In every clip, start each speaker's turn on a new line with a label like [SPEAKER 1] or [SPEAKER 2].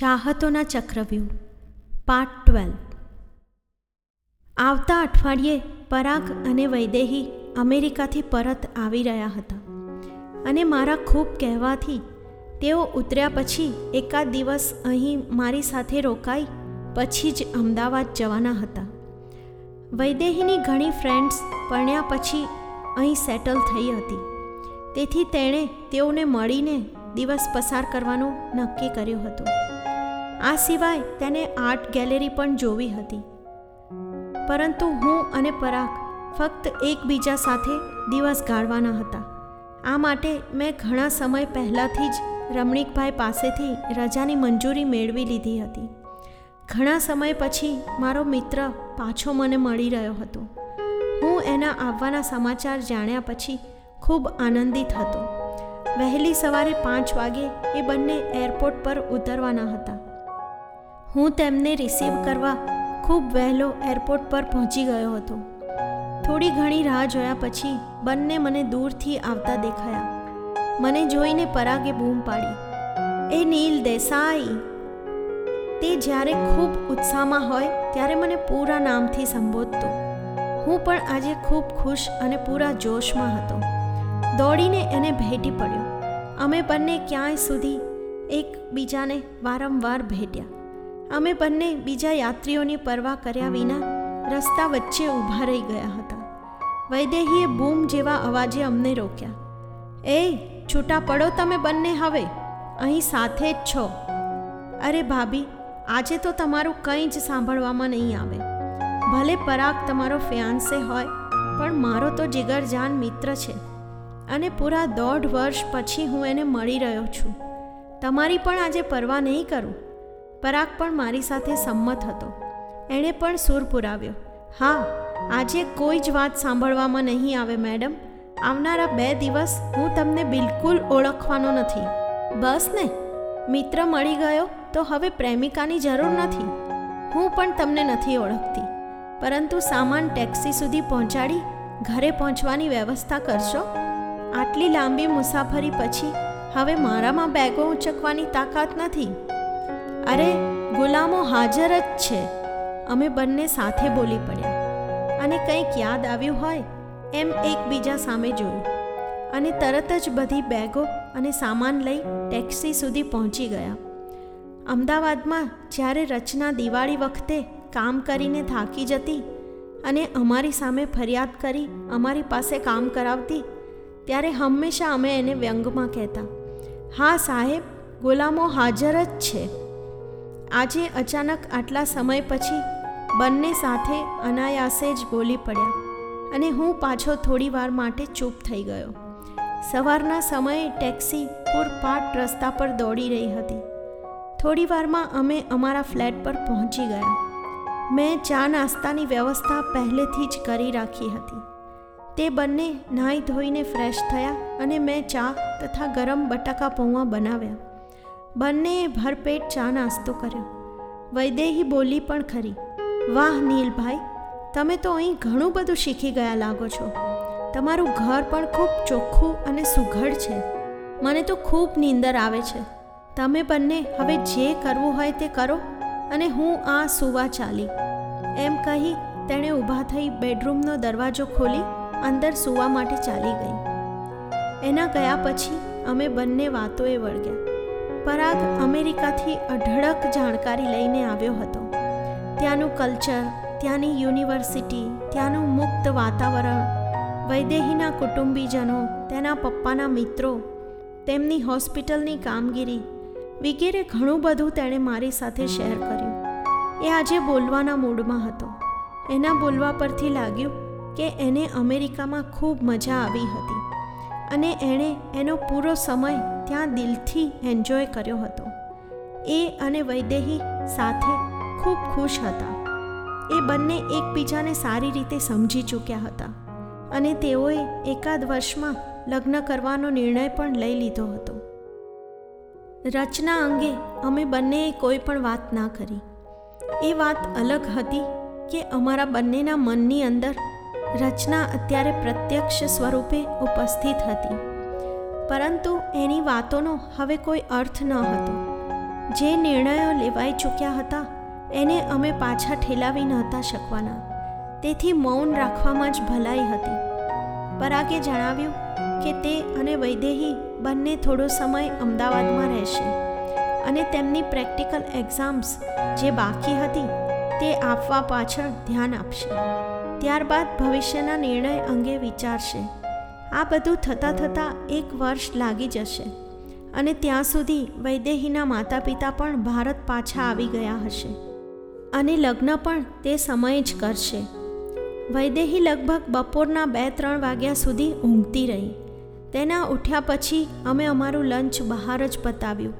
[SPEAKER 1] ચાહતોના ચક્રવ્યૂહ. Part twelve. આવતા અઠવાડિયે પરાગ અને વૈદેહી અમેરિકાથી પરત આવી રહ્યા હતા અને મારા ખૂબ કહેવાથી તેઓ ઉતર્યા પછી એકાદ દિવસ અહીં મારી સાથે રોકાઈ પછી જ અમદાવાદ જવાના હતા. વૈદેહીની ઘણી ફ્રેન્ડ્સ પરણ્યા પછી અહીં સેટલ થઈ હતી. તેથી તેણે તેઓને મળીને દિવસ પસાર કરવાનું નક્કી કર્યું હતું. આ સિવાય તેને આર્ટ ગેલેરી પણ જોવી હતી. પરંતુ હું અને પરાગ ફક્ત એકબીજા સાથે દિવસ ગાળવાના હતા. આ માટે મેં ઘણા સમય પહેલાંથી જ રમણીકભાઈ પાસેથી રજાની મંજૂરી મેળવી લીધી હતી. ઘણા સમય પછી મારો મિત્ર પાછો મને મળી રહ્યો હતો. હું એના આવવાના સમાચાર જાણ્યા પછી ખૂબ આનંદિત હતો. વહેલી સવારે પાંચ વાગે એ બંને એરપોર્ટ પર ઉતરવાના હતા. હું તેમને રિસીવ કરવા ખૂબ વહેલો એરપોર્ટ પર પહોંચી ગયો હતો. થોડી ઘણી રાહ જોયા પછી બંને મને દૂરથી આવતા દેખાયા. મને જોઈને પરાગે બૂમ પાડી. એ નીલ દેસાઈ. તે જ્યારે ખૂબ ઉત્સાહમાં હોય ત્યારે મને પૂરા નામથી સંબોધતો. હું પણ આજે ખૂબ ખુશ અને પૂરા જોશમાં હતો. દોડીને એને ભેટી પડ્યો. અમે બંને ક્યાંય સુધી એકબીજાને વારંવાર ભેટ્યા. અમે બંને બીજા યાત્રીઓની પરવા કર્યા વિના રસ્તા વચ્ચે ઊભા રહી ગયા હતા. વૈદેહીએ બૂમ જેવા અવાજે અમને રોક્યા. એ, છૂટા પડો તમે બંને હવે. અહીં સાથે જ છો. અરે ભાભી, આજે તો તમારું કંઈ જ સાંભળવામાં નહીં આવે. ભલે પરાગ તમારો ફિયાન્સે હોય, પણ મારો તો જીગરજાન મિત્ર છે અને પૂરા દોઢ વર્ષ પછી હું એને મળી રહ્યો છું. તમારી પણ આજે પરવા નહીં કરું. પરાગ પણ મારી સાથે સંમત હતો. એણે પણ સૂર પુરાવ્યો. હા, આજે કોઈ જ વાત સાંભળવામાં નહીં આવે, મેડમ. આવનારા બે દિવસ હું તમને બિલકુલ ઓળખવાનો નથી. બસ ને? મિત્ર મળી ગયો તો હવે પ્રેમિકાની જરૂર નથી. હું પણ તમને નથી ઓળખતી. પરંતુ સામાન ટેક્સી સુધી પહોંચાડી ઘરે પહોંચવાની વ્યવસ્થા કરશો? આટલી લાંબી મુસાફરી પછી હવે મારામાં બેગો ઉંચકવાની તાકાત નથી? અરે, ગુલામો હાજર જ છે. અમે બંને સાથે બોલી પડ્યા. અને કંઈક યાદ આવ્યું હોય, એમ એકબીજા સામે જોયું. અને તરત જ બધી બેગો અને સામાન લઈ ટેક્સી સુધી પહોંચી ગયા. અમદાવાદમાં જ્યારે રચના દિવાળી વખતે કામ કરીને થાકી જતી અને અમારી સામે ફરિયાદ કરી અમારી પાસે કામ કરાવતી, ત્યારે હંમેશા અમે એને વ્યંગમાં કહેતા, હા સાહેબ, ગુલામો હાજર જ છે. આજે અચાનક આટલા સમય પછી બંને સાથે અનાયાસે જ બોલી પડ્યા અને હું પાછો થોડી વાર માટે ચૂપ થઈ ગયો. સવારના સમયે ટેક્સી પૂરપાટ રસ્તા પર દોડી રહી હતી. થોડી વારમાં અમે અમારા ફ્લેટ પર પહોંચી ગયા. મેં ચા નાસ્તાની વ્યવસ્થા પહેલેથી જ કરી રાખી હતી. તે બંને નાહી ધોઈને ફ્રેશ થયા અને મેં ચા તથા ગરમ બટાકા પૌવા બનાવ્યા. બંનેએ ભરપેટ ચા નાસ્તો કર્યો. વૈદેહી બોલી પણ ખરી. વાહ, નીલભાઈ, તમે તો અહીં ઘણું બધું શીખી ગયા લાગો છો. તમારું ઘર પણ ખૂબ ચોખ્ખું અને સુઘડ છે. મને તો ખૂબ નીંદર આવે છે. તમે બંને હવે જે કરવું હોય તે કરો અને હું આ સુવા ચાલી. એમ કહી તેણે ઊભા થઈ બેડરૂમનો દરવાજો ખોલી અંદર સૂવા માટે ચાલી ગઈ. એના ગયા પછી અમે બંને વાતોએ વળગ્યા. પરાગ અમેરિકાથી અઢળક જાણકારી લઈને આવ્યો હતો. ત્યાંનું કલ્ચર, ત્યાંની યુનિવર્સિટી, ત્યાંનું મુક્ત વાતાવરણ, વૈદેહીના કુટુંબીજનો, તેના પપ્પાના મિત્રો, તેમની હોસ્પિટલની કામગીરી વગેરે ઘણું બધું તેણે મારી સાથે શેર કર્યું. એ આજે બોલવાના મૂડમાં હતો. એના બોલવા પરથી લાગ્યું કે એને અમેરિકામાં ખૂબ મજા આવી હતી. અને એણે એનો પૂરો સમય ત્યાં દિલથી એન્જોય કર્યો હતો. એ અને વૈદેહી સાથે ખૂબ ખુશ હતા. એ બંને એકબીજાને સારી રીતે સમજી ચૂક્યા હતા અને તેઓએ એકાદ વર્ષમાં લગ્ન કરવાનો નિર્ણય પણ લઈ લીધો હતો. રચના અંગે અમે બંનેએ કોઈ પણ વાત ના કરી. એ વાત અલગ હતી કે અમારા બંનેના મનની અંદર રચના અત્યારે પ્રત્યક્ષ સ્વરૂપે ઉપસ્થિત હતી. પરંતુ એની વાતોનો હવે કોઈ અર્થ ન હતો. જે નિર્ણયો લેવાઈ ચૂક્યા હતા, એને અમે પાછા ઠેલાવી નહોતા શકવાના. તેથી મૌન રાખવામાં જ ભલાઈ હતી. પરાગે જણાવ્યું કે તે અને વૈદેહી બંને થોડો સમય અમદાવાદમાં રહેશે અને તેમની પ્રેક્ટિકલ એક્ઝામ્સ જે બાકી હતી તે આપવા પાછળ ધ્યાન આપશે. ત્યારબાદ ભવિષ્યના નિર્ણય અંગે વિચારશે. આ બધું થતાં થતાં એક વર્ષ લાગી જશે અને ત્યાં સુધી વૈદેહીના માતા પિતા પણ ભારત પાછા આવી ગયા હશે. અને લગ્ન પણ તે સમયે જ કરશે. વૈદેહી લગભગ બપોરના બે ત્રણ વાગ્યા સુધી ઊંઘતી રહી. તેના ઉઠ્યા પછી અમે અમારું લંચ બહાર જ પતાવ્યું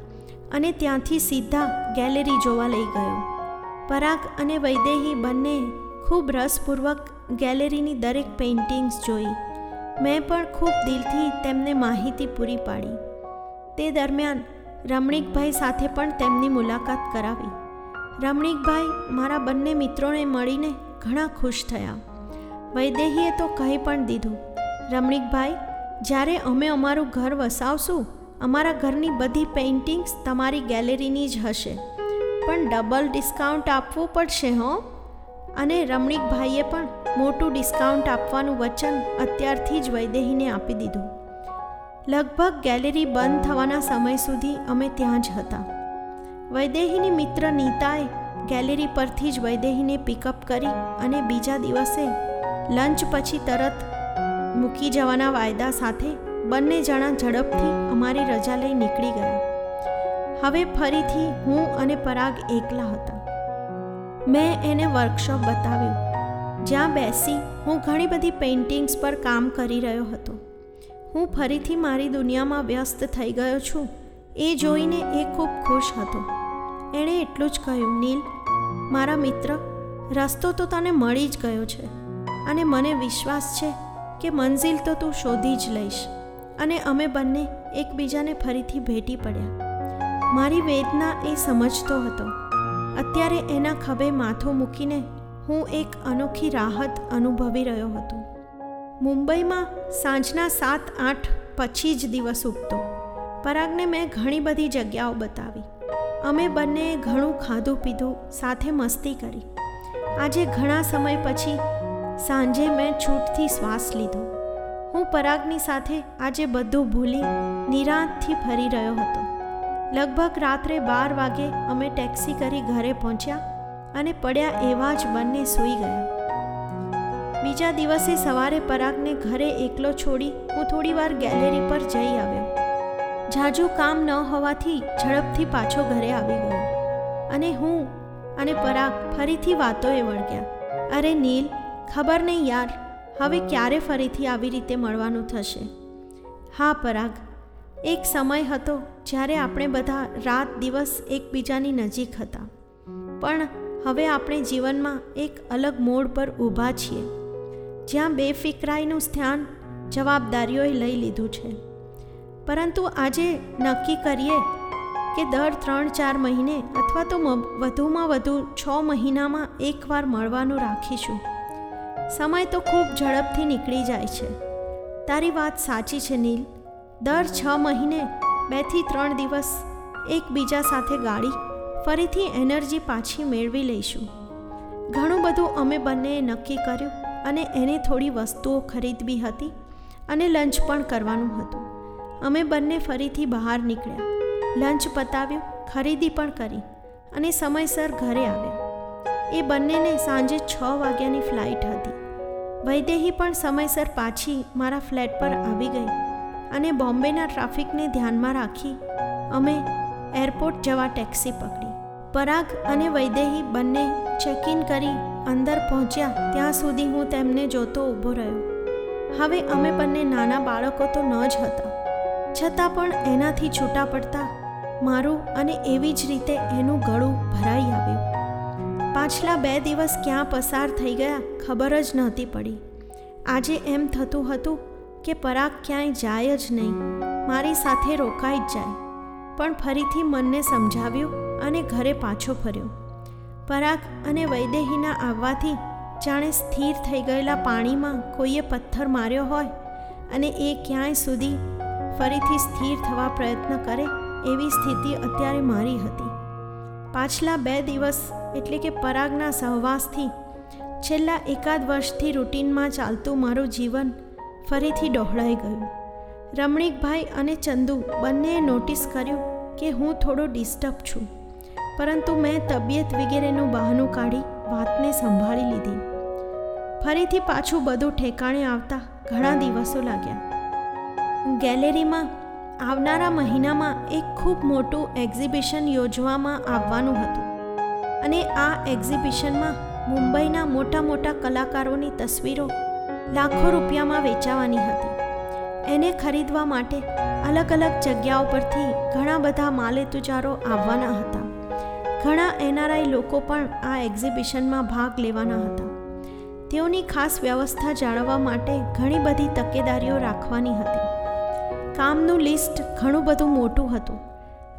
[SPEAKER 1] અને ત્યાંથી સીધા ગેલેરી જોવા લઈ ગયો. પરાગ અને વૈદેહી બંને ખૂબ રસપૂર્વક ગેલેરીની દરેક પેઇન્ટિંગ્સ જોઈ. મેં પણ ખૂબ દિલથી તેમને માહિતી પૂરી પાડી. તે દરમિયાન રમણીકભાઈ સાથે પણ તેમની મુલાકાત કરાવી. રમણીકભાઈ મારા બંને મિત્રોને મળીને ઘણા ખુશ થયા. વૈદેહીએ તો કહી પણ દીધું, રમણીકભાઈ, જ્યારે અમે અમારું ઘર વસાવશું, અમારા ઘરની બધી પેઇન્ટિંગ્સ તમારી ગેલેરીની જ હશે. પણ ડબલ ડિસ્કાઉન્ટ આપવું પડશે, હો. અને રમણીકભાઈએ પણ મોટું ડિસ્કાઉન્ટ આપવાનું વચન અત્યારથી જ વૈદેહીને આપી દીધું. લગભગ ગેલેરી બંધ થવાના સમય સુધી અમે ત્યાં જ હતા. વૈદેહીની મિત્ર નીતાએ ગેલેરી પરથી જ વૈદેહીને પિકઅપ કરી અને બીજા દિવસે લંચ પછી તરત મૂકી જવાના વાયદા સાથે બંને જણા ઝડપથી અમારી રજા લઈ નીકળી ગયા. હવે ફરીથી હું અને પરાગ એકલા હતા. મેં એને વર્કશોપ બતાવ્યું, જ્યાં બેસી હું ઘણી બધી પેઇન્ટિંગ્સ પર કામ કરી રહ્યો હતો. હું ફરીથી મારી દુનિયામાં વ્યસ્ત થઈ ગયો છું, એ જોઈને એ ખૂબ ખુશ હતો. એણે એટલું જ કહ્યું, નીલ, મારા મિત્ર, રસ્તો તો તને મળી જ ગયો છે અને મને વિશ્વાસ છે કે મંઝિલ તો તું શોધી જ લઈશ. અને અમે બંને એકબીજાને ફરીથી ભેટી પડ્યા. મારી વેદના એ સમજતો હતો અત્યારે એના ખભે માથું મૂકીને હું એક અનોખી રાહત અનુભવી રહ્યો હતો. મુંબઈમાં સાંજના સાત આઠ પછી જ દિવસ ઉગતો. પરાગને મેં ઘણી બધી જગ્યાઓ બતાવી. અમે બંનેએ ઘણું ખાધું પીધું, સાથે મસ્તી કરી. આજે ઘણા સમય પછી સાંજે મેં છૂટથી શ્વાસ લીધો. હું પરાગની સાથે આજે બધું ભૂલી નિરાંતથી ફરી રહ્યો હતો. લગભગ રાત્રે બાર વાગે અમે ટેક્સી કરી ઘરે પહોંચ્યા અને પડ્યા એવા જ બંને સૂઈ ગયા. બીજા દિવસે સવારે પરાગને ઘરે એકલો છોડી હું થોડીવાર ગેલેરી પર જઈ આવ્યો. જાજુ કામ ન હોવાથી ઝડપથી પાછો ઘરે આવી ગયો અને હું અને પરાગ ફરીથી વાતોએ વળગ્યા. અરે નીલ, ખબર નહીં યાર, હવે ક્યારે ફરીથી આવી રીતે મળવાનું થશે? હા, પરાગ એક સમય હતો જ્યારે આપણે બધા રાત દિવસ એકબીજાની નજીક હતા. પણ હવે આપણે જીવનમાં એક અલગ મોડ પર ઊભા છીએ. જ્યાં બેફિકરાઈનું સ્થાન જવાબદારીઓએ લઈ લીધું છે. પરંતુ આજે નક્કી કરીએ કે દર ત્રણ ચાર મહિને અથવા તો વધુમાં વધુ છ મહિનામાં એકવાર મળવાનું રાખીશું. સમય તો ખૂબ ઝડપથી નીકળી જાય છે. તારી વાત સાચી છે, નીલ. દર છ મહિને બેથી ત્રણ દિવસ એકબીજા સાથે ગાળી, ફરીથી એનર્જી પાછી મેળવી લઈશું. ઘણું બધું અમે બંનેએ નક્કી કર્યું અને એને થોડી વસ્તુઓ ખરીદવી હતી અને લંચ પણ કરવાનું હતું. અમે બંને ફરીથી બહાર નીકળ્યા. લંચ પતાવ્યું, ખરીદી પણ કરી અને સમયસર ઘરે આવ્યા. એ બંનેને સાંજે છ વાગ્યાની ફ્લાઇટ હતી. વૈદેહી પણ સમયસર પાછી મારા ફ્લેટ પર આવી ગઈ. અને બોમ્બેના ટ્રાફિકને ધ્યાનમાં રાખી અમે એરપોર્ટ જવા ટેક્સી પકડી. પરાગ અને વૈદેહી બંને ચેક ઇન કરી અંદર પહોંચ્યા. ત્યાં સુધી હું તેમને જોતો ઊભો રહ્યો. હવે અમે બંને નાના બાળકો તો ન જ હતા. છતાં પણ એનાથી છૂટા પડતા મારું અને એવી જ રીતે એનું ગળું ભરાઈ આવ્યું. પાછલા બે દિવસ ક્યાં પસાર થઈ ગયા ખબર જ નહોતી પડી. આજે એમ થતું હતું કે પરાગ ક્યાંય જાય જ નહીં. મારી સાથે રોકાઈ જ જાય. પણ ફરીથી મનને સમજાવ્યું અને ઘરે પાછો ફર્યો. પરાગ અને વૈદેહીના આવવાથી જાણે સ્થિર થઈ ગયેલા પાણીમાં કોઈએ પથ્થર માર્યો હોય અને એ ક્યાંય સુધી ફરીથી સ્થિર થવા પ્રયત્ન કરે એવી સ્થિતિ અત્યારે મારી હતી. પાછલા બે દિવસ એટલે કે પરાગના સહવાસથી છેલ્લા એકાદ વર્ષથી રૂટીનમાં ચાલતું મારું જીવન ફરીથી ડહોળાઈ ગયું. રમણીકભાઈ અને ચંદુ બંનેએ નોટિસ કર્યું કે હું થોડો ડિસ્ટર્બ છું, પરંતુ મેં તબિયત વગેરેનું બહાનું કાઢી વાતને સંભાળી લીધી. ફરીથી પાછું બધું ઠેકાણે આવતા ઘણા દિવસો લાગ્યા. ગેલેરીમાં આવનારા મહિનામાં એક ખૂબ મોટું એક્ઝિબિશન યોજવામાં આવવાનું હતું અને આ એક્ઝિબિશનમાં મુંબઈના મોટા મોટા કલાકારોની તસવીરો લાખો રૂપિયામાં વેચાવાની હતી. એને ખરીદવા માટે અલગ અલગ જગ્યાઓ પરથી ઘણા બધા માલેતુજારો આવવાના હતા. ઘણા એનઆરઆઈ લોકો પણ આ એક્ઝિબિશનમાં ભાગ લેવાના હતા. તેઓની ખાસ વ્યવસ્થા જાળવવા માટે ઘણી બધી તકેદારીઓ રાખવાની હતી. કામનું લિસ્ટ ઘણું બધું મોટું હતું.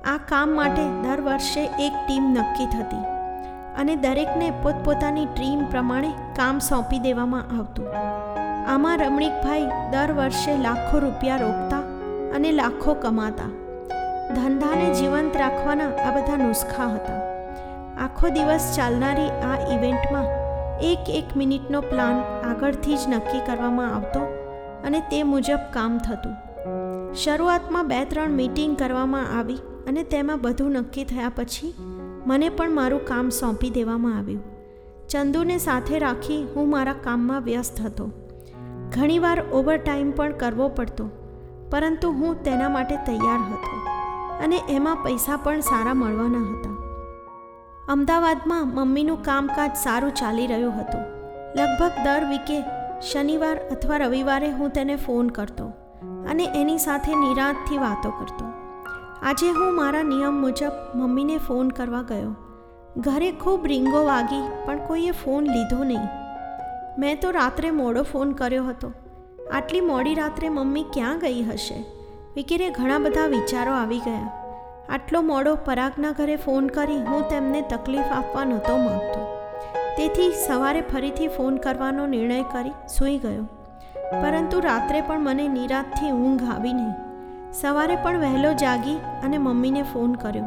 [SPEAKER 1] આ કામ માટે દર વર્ષે એક ટીમ નક્કી થતી અને દરેકને પોતપોતાની ટીમ પ્રમાણે કામ સોંપી દેવામાં આવતું. આમાં રમણીકભાઈ દર વર્ષે લાખો રૂપિયા રોકતા અને લાખો કમાતા. ધંધાને જીવંત રાખવાના આ બધા નુસ્ખા હતા. આખો દિવસ ચાલનારી આ ઇવેન્ટમાં એક એક મિનિટનો પ્લાન આગળથી જ નક્કી કરવામાં આવતો અને તે મુજબ કામ થતું. શરૂઆતમાં બે ત્રણ મીટિંગ કરવામાં આવી અને તેમાં બધું નક્કી થયા પછી મને પણ મારું કામ સોંપી દેવામાં આવ્યું. ચંદુને સાથે રાખી હું મારા કામમાં વ્યસ્ત હતો. ઘણીવાર ઓવરટાઈમ પણ કરવો પડતો, પરંતુ હું તેના માટે તૈયાર હતો અને એમાં પૈસા પણ સારા મળવાના હતા. અમદાવાદમાં મમ્મીનું કામકાજ સારું ચાલી રહ્યું હતું. લગભગ દર વીકે શનિવાર અથવા રવિવારે હું તેને ફોન કરતો અને એની સાથે નિરાંતથી વાતો કરતો. આજે હું મારા નિયમ મુજબ મમ્મીને ફોન કરવા ગયો. ઘરે ખૂબ રીંગો વાગી પણ કોઈએ ફોન લીધો નહીં. મેં તો રાત્રે મોડો ફોન કર્યો હતો. આટલી મોડી રાત્રે મમ્મી ક્યાં ગઈ હશે? વિકીરે ઘણા બધા વિચારો આવી ગયા. આટલો મોડો પરાગના ઘરે ફોન કરી હું તેમને તકલીફ આપવા નહોતો માગતો. તેથી સવારે ફરીથી ફોન કરવાનો નિર્ણય કરી સૂઈ ગયો. પરંતુ રાત્રે પણ મને નિરાતથી ઊંઘ આવી નહીં. સવારે પણ વહેલો જાગી અને મમ્મીને ફોન કર્યો.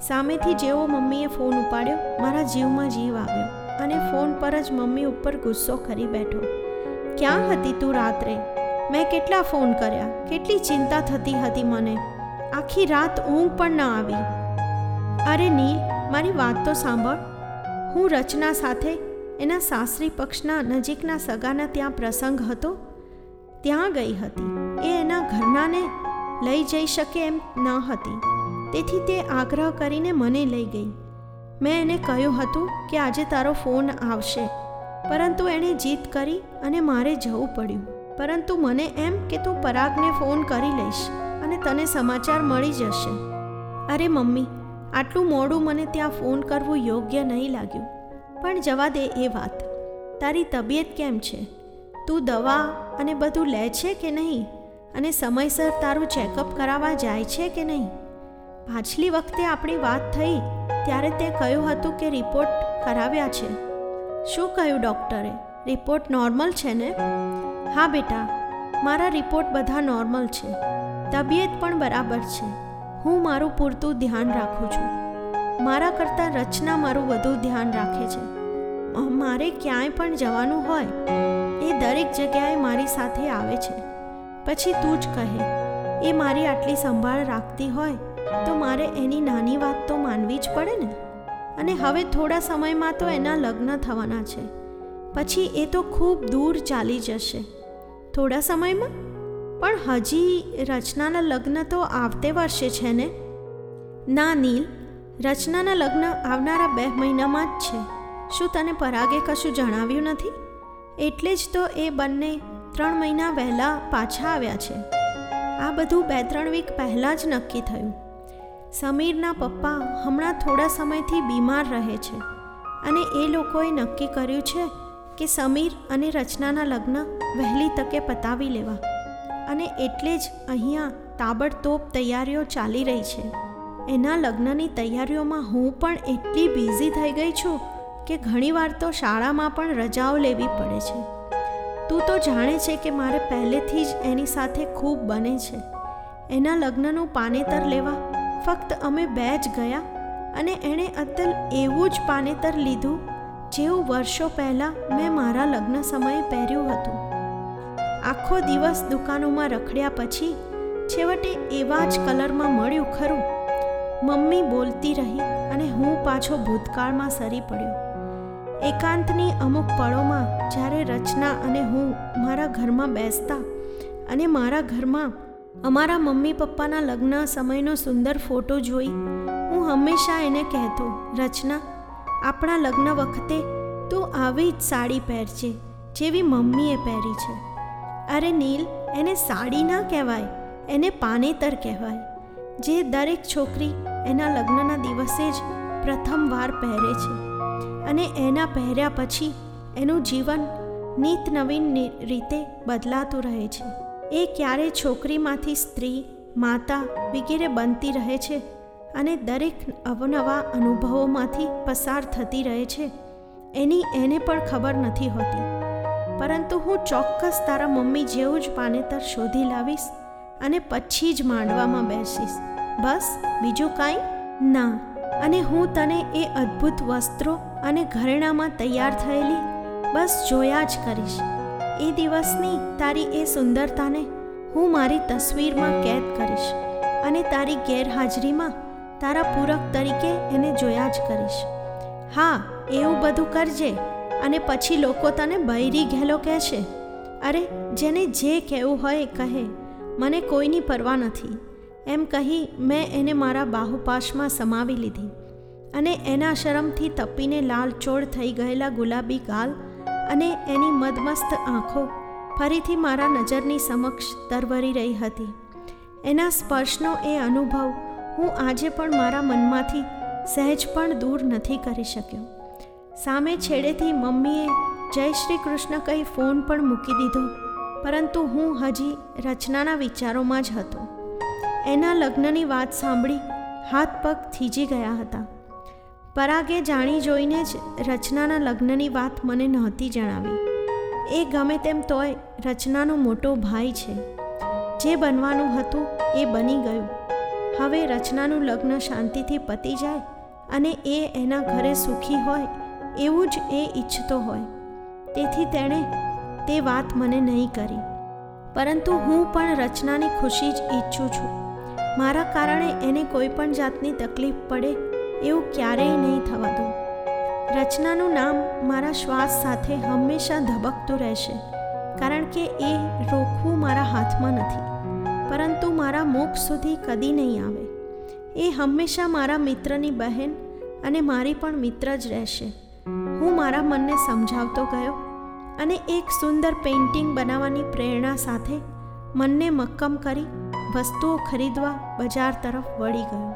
[SPEAKER 1] સામેથી જેવો મમ્મીએ ફોન ઉપાડ્યો, મારા જીવમાં જીવ આવ્યો. અને ફોન પર જ મમ્મી ઉપર ગુસ્સો કરી બેઠો. ક્યાં હતી તું રાત્રે? મેં કેટલા ફોન કર્યા? કેટલી ચિંતા થતી હતી મને? આખી રાત ઊંઘ પણ ન આવી. અરે નીલ, મારી વાત તો સાંભળ. હું રચના સાથે એના સાસરી પક્ષના નજીકના સગાના ત્યાં પ્રસંગ હતો. ત્યાં ગઈ હતી. એ એના ઘરનાને લઈ જઈ શકે એમ ન હતી. તેથી તે આગ્રહ કરીને મને લઈ ગઈ. મેં એને કહ્યું હતું કે આજે તારો ફોન આવશે. પરંતુ એણે જીત કરી અને મારે જવું પડ્યું. પરંતુ મને એમ કે તું પરાગને ફોન કરી લઈશ અને તને સમાચાર મળી જશે. અરે મમ્મી, આટલું મોડું મને ત્યાં ફોન કરવું યોગ્ય નહીં લાગ્યું. પણ જવા દે એ વાત. તારી તબિયત કેમ છે? તું દવા અને બધું લે છે કે નહીં? અને સમયસર તારું ચેકઅપ કરાવવા જાય છે કે નહીં? પાછલી વખતે આપણી વાત થઈ. ત્યારે તે કહ્યું હતું કે રિપોર્ટ કરાવ્યા છે. શું કહ્યું ડૉક્ટરે? રિપોર્ટ નોર્મલ છે ને? હા બેટા, મારા રિપોર્ટ બધા નોર્મલ છે. તબિયત પણ બરાબર છે. હું મારું પૂરતું ધ્યાન રાખું છું. મારા કરતાં રચના મારું વધુ ધ્યાન રાખે છે. મારે ક્યાંય પણ જવાનું હોય, એ દરેક જગ્યાએ મારી સાથે આવે છે. પછી તું જ કહે, એ મારી આટલી સંભાળ રાખતી હોય તો મારે એની નાની વાત તો માનવી જ પડે ને? અને હવે થોડા સમયમાં તો એના લગ્ન થવાના છે. પછી એ તો ખૂબ દૂર ચાલી જશે. થોડા સમયમાં? પણ હજી રચનાના લગ્ન તો આવતે વર્ષે છે ને? ના, નીલ. રચનાના લગ્ન આવનારા બે મહિનામાં જ છે. શું તને પરાગે કશું જણાવ્યું નથી? એટલે જ તો એ બંને ત્રણ મહિના વહેલા પાછા આવ્યા છે. આ બધું બે ત્રણ વીક પહેલાં જ નક્કી થયું. સમીરના પપ્પા હમણાં થોડા સમયથી બીમાર રહે છે અને એ લોકોએ નક્કી કર્યું છે કે સમીર અને રચનાના લગ્ન વહેલી તકે પતાવી લેવા. અને એટલે જ અહીંયા તાબડતોબ તૈયારીઓ ચાલી રહી છે. એના લગ્નની તૈયારીઓમાં હું પણ એટલી બિઝી થઈ ગઈ છું કે ઘણીવાર તો શાળામાં પણ રજાઓ લેવી પડે છે. તું તો જાણે છે કે મારે પહેલેથી જ એની સાથે ખૂબ બને છે. એના લગ્નનું પાનેતર લેવા ફક્ત અમે બે જ ગયા અને એણે અત્તલ એવું જ પાનેતર લીધું જેવું વર્ષો પહેલાં મેં મારા લગ્ન સમયે પહેર્યું હતું. આખો દિવસ દુકાનોમાં રખડ્યા પછી છેવટે એવા જ કલરમાં મળ્યું ખરું. મમ્મી બોલતી રહી અને હું પાછો ભૂતકાળમાં સરી પડ્યો. એકાંતની અમુક પળોમાં જ્યારે રચના અને હું મારા ઘરમાં બેસતા અને મારા ઘરમાં અમારા મમ્મી પપ્પાના લગ્ન સમયનો સુંદર ફોટો જોઈ હું હંમેશા એને કહેતો, રચના, આપણા લગ્ન વખતે તું આવી જ સાડી પહેરજે, જેવી મમ્મીએ પહેરી છે. અરે નીલ, એને સાડી ના કહેવાય, એને પાનેતર કહેવાય. જે દરેક છોકરી એના લગ્નના દિવસે જ પ્રથમવાર પહેરે છે અને એના પહેર્યા પછી એનું જીવન નીત નવીન રીતે બદલાતું રહે છે. એ ક્યારે છોકરીમાંથી સ્ત્રી, માતા વગેરે બનતી રહે છે અને દરેક અવનવા અનુભવોમાંથી પસાર થતી રહે છે. એની એને પણ ખબર નથી હોતી. પરંતુ હું ચોક્કસ તારા મમ્મી જેવું જ પાનેતર શોધી લાવીશ અને પછી જ માંડવામાં બેસીશ. બસ, બીજું કાંઈ? ના. અને હું તને એ અદ્ભુત વસ્ત્રો અને ઘરેણામાં તૈયાર થયેલી બસ જોયા જ કરીશ. એ દિવસની તારી એ સુંદરતાને હું મારી તસવીરમાં કેદ કરીશ અને તારી ગેરહાજરીમાં તારા પૂરક તરીકે એને જોયા જ કરીશ. હા, એવું બધું કરજે અને પછી લોકો તને બૈરી ઘેલો કહેશે. અરે, જેને જે કહેવું હોય કહે, મને કોઈની પરવા નથી. એમ કહી મેં એને મારા બાહુપાશમાં સમાવી લીધી અને એના શરમથી તપીને લાલચોળ થઈ ગયેલા ગુલાબી ગાલ અને એની મદમસ્ત આંખો ફરીથી મારા નજરની સમક્ષ તરવરી રહી હતી. એના સ્પર્શનો એ અનુભવ હું આજે પણ મારા મનમાંથી સહેજ પણ દૂર નથી કરી શક્યો. સામે છેડેથી મમ્મીએ જય શ્રી કૃષ્ણ કહી ફોન પણ મૂકી દીધો, પરંતુ હું હજી રચનાના વિચારોમાં જ હતો. એના લગ્નની વાત સાંભળી હાથ પગ થીજી ગયા હતા. પરાગે જાણી જોઈને જ રચનાના લગ્નની વાત મને નહોતી જણાવી. એ ગમે તેમ તોય રચનાનો મોટો ભાઈ છે. જે બનવાનું હતું એ બની ગયું. હવે રચનાનું લગ્ન શાંતિથી પતી જાય અને એ એના ઘરે સુખી હોય એવું જ એ ઈચ્છતો હોય. તેથી તેણે તે વાત મને નહીં કરી. પરંતુ હું પણ રચનાની ખુશી જ ઈચ્છું છું. મારા કારણે એને કોઈ પણ જાતની તકલીફ પડે એવું ક્યારેય નહીં થવા દઉં રચનાનું નામ મારા શ્વાસ સાથે હંમેશા ધબકતું રહેશે, કારણ કે એ રોકવું મારા હાથમાં નથી. પરંતુ મારા મુખ સુધી કદી નહીં આવે. એ હંમેશા મારા મિત્રની બહેન અને મારી પણ મિત્ર જ રહેશે. હું મારા મનને સમજાવતો ગયો અને એક સુંદર પેઇન્ટિંગ બનાવવાની પ્રેરણા સાથે મનને મક્કમ કરી વસ્તુઓ ખરીદવા બજાર તરફ વળી ગયો.